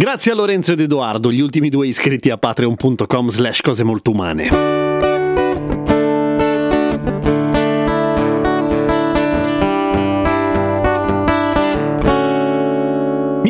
Grazie a Lorenzo ed Edoardo, gli ultimi due iscritti a patreon.com slash cose molto umane.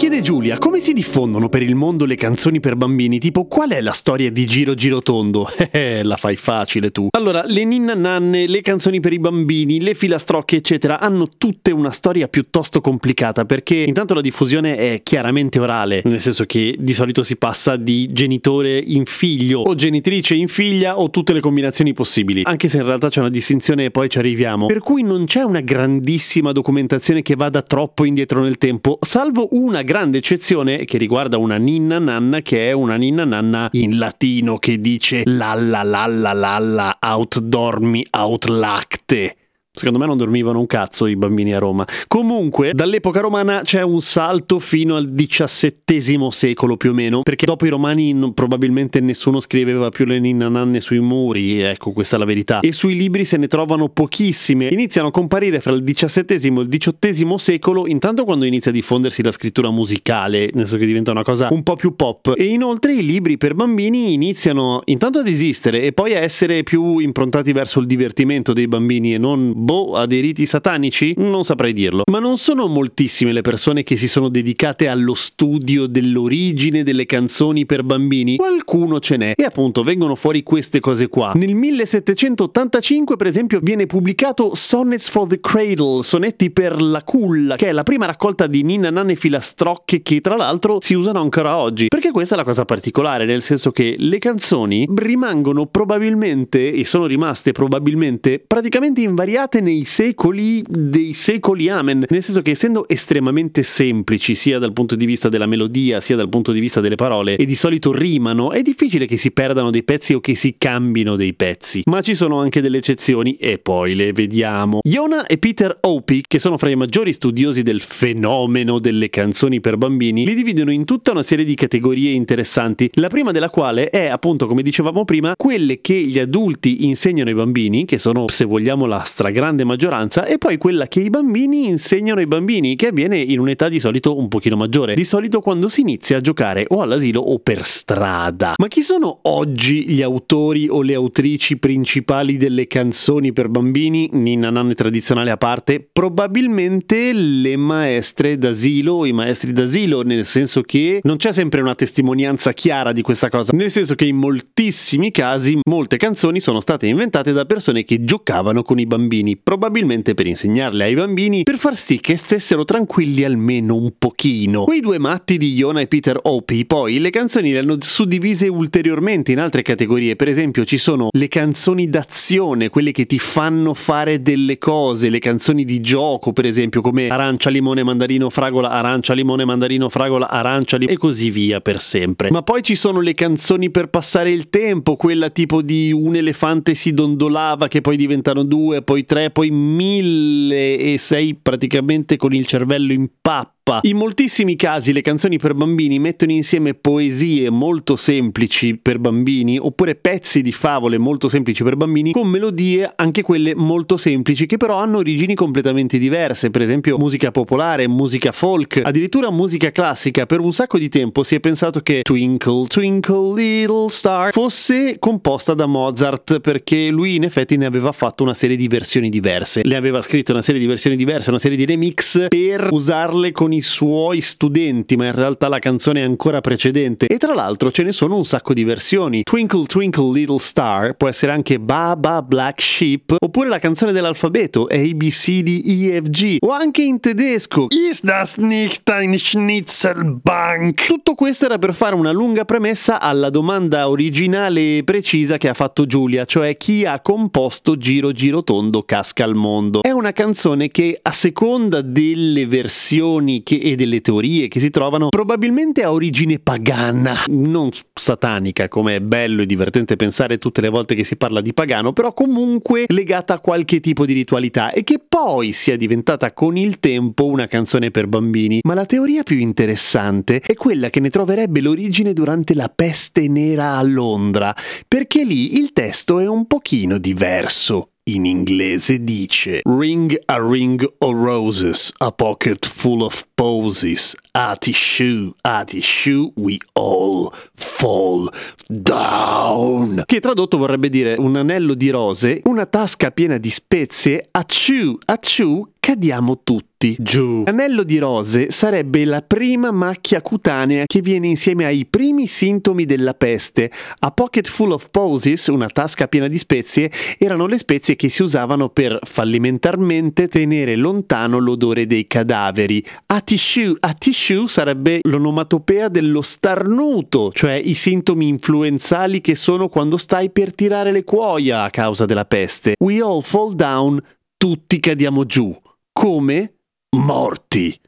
chiede Giulia, come si diffondono per il mondo le canzoni per bambini? Tipo, qual è la storia di Giro Giro Tondo? Eh, la fai facile tu. Allora, le ninna nanne, le canzoni per i bambini, le filastrocche, eccetera, hanno tutte una storia piuttosto complicata perché intanto la diffusione è chiaramente orale, nel senso che di solito si passa di genitore in figlio o genitrice in figlia o tutte le combinazioni possibili, anche se in realtà c'è una distinzione e poi ci arriviamo. Per cui non c'è una grandissima documentazione che vada troppo indietro nel tempo, salvo una grande eccezione che riguarda una ninna nanna che è una ninna nanna in latino che dice lalla lalla lalla out dormi out lacte Secondo me non dormivano un cazzo i bambini a Roma. Comunque, dall'epoca romana c'è un salto fino al XVII secolo più o meno, perché dopo i romani non, probabilmente nessuno scriveva più le ninna sui muri, ecco questa è la verità. E sui libri se ne trovano pochissime. Iniziano a comparire fra il XVII e il XVIII secolo, intanto quando inizia a diffondersi la scrittura musicale, nel senso che diventa una cosa un po' più pop. E inoltre i libri per bambini iniziano intanto ad esistere e poi a essere più improntati verso il divertimento dei bambini e non boh, a dei riti satanici? Non saprei dirlo. Ma non sono moltissime le persone che si sono dedicate allo studio dell'origine delle canzoni per bambini? Qualcuno ce n'è. E appunto vengono fuori queste cose qua. Nel 1785, per esempio, viene pubblicato Sonnets for the Cradle, sonetti per la culla, che è la prima raccolta di Nina Nanne filastrocche che tra l'altro si usano ancora oggi. Perché questa è la cosa particolare, nel senso che le canzoni rimangono probabilmente, e sono rimaste probabilmente, praticamente invariate usate nei secoli dei secoli amen, nel senso che essendo estremamente semplici sia dal punto di vista della melodia sia dal punto di vista delle parole e di solito rimano, è difficile che si perdano dei pezzi o che si cambino dei pezzi. Ma ci sono anche delle eccezioni e poi le vediamo. Iona e Peter Opie, che sono fra i maggiori studiosi del fenomeno delle canzoni per bambini, li dividono in tutta una serie di categorie interessanti, la prima della quale è appunto, come dicevamo prima, quelle che gli adulti insegnano ai bambini, che sono, se vogliamo, la stragrande grande maggioranza, e poi quella che i bambini insegnano ai bambini, che avviene in un'età di solito un pochino maggiore, di solito quando si inizia a giocare o all'asilo o per strada. Ma chi sono oggi gli autori o le autrici principali delle canzoni per bambini, ninna nanne tradizionale a parte? Probabilmente le maestre d'asilo i maestri d'asilo, nel senso che non c'è sempre una testimonianza chiara di questa cosa, nel senso che in moltissimi casi molte canzoni sono state inventate da persone che giocavano con i bambini bambini, probabilmente per insegnarle ai bambini, per far sì che stessero tranquilli almeno un pochino. Quei due matti di Iona e Peter Opie poi le canzoni le hanno suddivise ulteriormente in altre categorie, per esempio ci sono le canzoni d'azione, quelle che ti fanno fare delle cose, le canzoni di gioco, per esempio come arancia, limone, mandarino, fragola, arancia, limone, mandarino, fragola, arancia, limone e così via per sempre. Ma poi ci sono le canzoni per passare il tempo, quella tipo di un elefante si dondolava che poi diventano due, poi tre 3, poi 1000 e sei praticamente con il cervello in pappa Europa. In moltissimi casi le canzoni per bambini mettono insieme poesie molto semplici per bambini oppure pezzi di favole molto semplici per bambini con melodie anche quelle molto semplici che però hanno origini completamente diverse, per esempio musica popolare, musica folk, addirittura musica classica. Per un sacco di tempo si è pensato che Twinkle Twinkle Little Star fosse composta da Mozart perché lui in effetti ne aveva fatto una serie di versioni diverse. Le aveva scritto una serie di versioni diverse, una serie di remix per usarle con i suoi studenti, ma in realtà la canzone è ancora precedente. E tra l'altro ce ne sono un sacco di versioni. Twinkle Twinkle Little Star può essere anche Baba Black Sheep, oppure la canzone dell'alfabeto A, B, C, D, E, F, G, o anche in tedesco Ist das nicht ein Schnitzelbank? Tutto questo era per fare una lunga premessa alla domanda originale e precisa che ha fatto Giulia, cioè chi ha composto Giro Giro Tondo Casca al Mondo. È una canzone che a seconda delle versioni che, e delle teorie che si trovano probabilmente ha origine pagana, non satanica come è bello e divertente pensare tutte le volte che si parla di pagano, però comunque legata a qualche tipo di ritualità e che poi sia diventata con il tempo una canzone per bambini. Ma la teoria più interessante è quella che ne troverebbe l'origine durante la peste nera a Londra, perché lì il testo è un pochino diverso in inglese dice Ring a ring of roses, a pocket full of posies, a tissue, a tissue we all fall down. Che tradotto vorrebbe dire un anello di rose, una tasca piena di spezie, a chew, a chew cadiamo tutti giù. L'anello di rose sarebbe la prima macchia cutanea che viene insieme ai primi sintomi della peste. A pocket full of posies, una tasca piena di spezie, erano le spezie che si usavano per fallimentarmente tenere lontano l'odore dei cadaveri. A tissue, a tissue sarebbe l'onomatopea dello starnuto, cioè i sintomi influenzali che sono quando stai per tirare le cuoia a causa della peste. We all fall down, tutti cadiamo giù. Come? morti.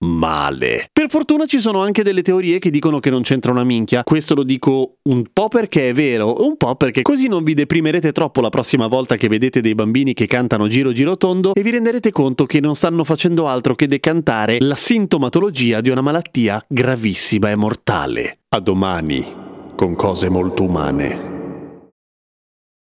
Male. Per fortuna ci sono anche delle teorie che dicono che non c'entra una minchia. Questo lo dico un po' perché è vero, un po' perché così non vi deprimerete troppo la prossima volta che vedete dei bambini che cantano giro giro tondo e vi renderete conto che non stanno facendo altro che decantare la sintomatologia di una malattia gravissima e mortale. A domani, con cose molto umane.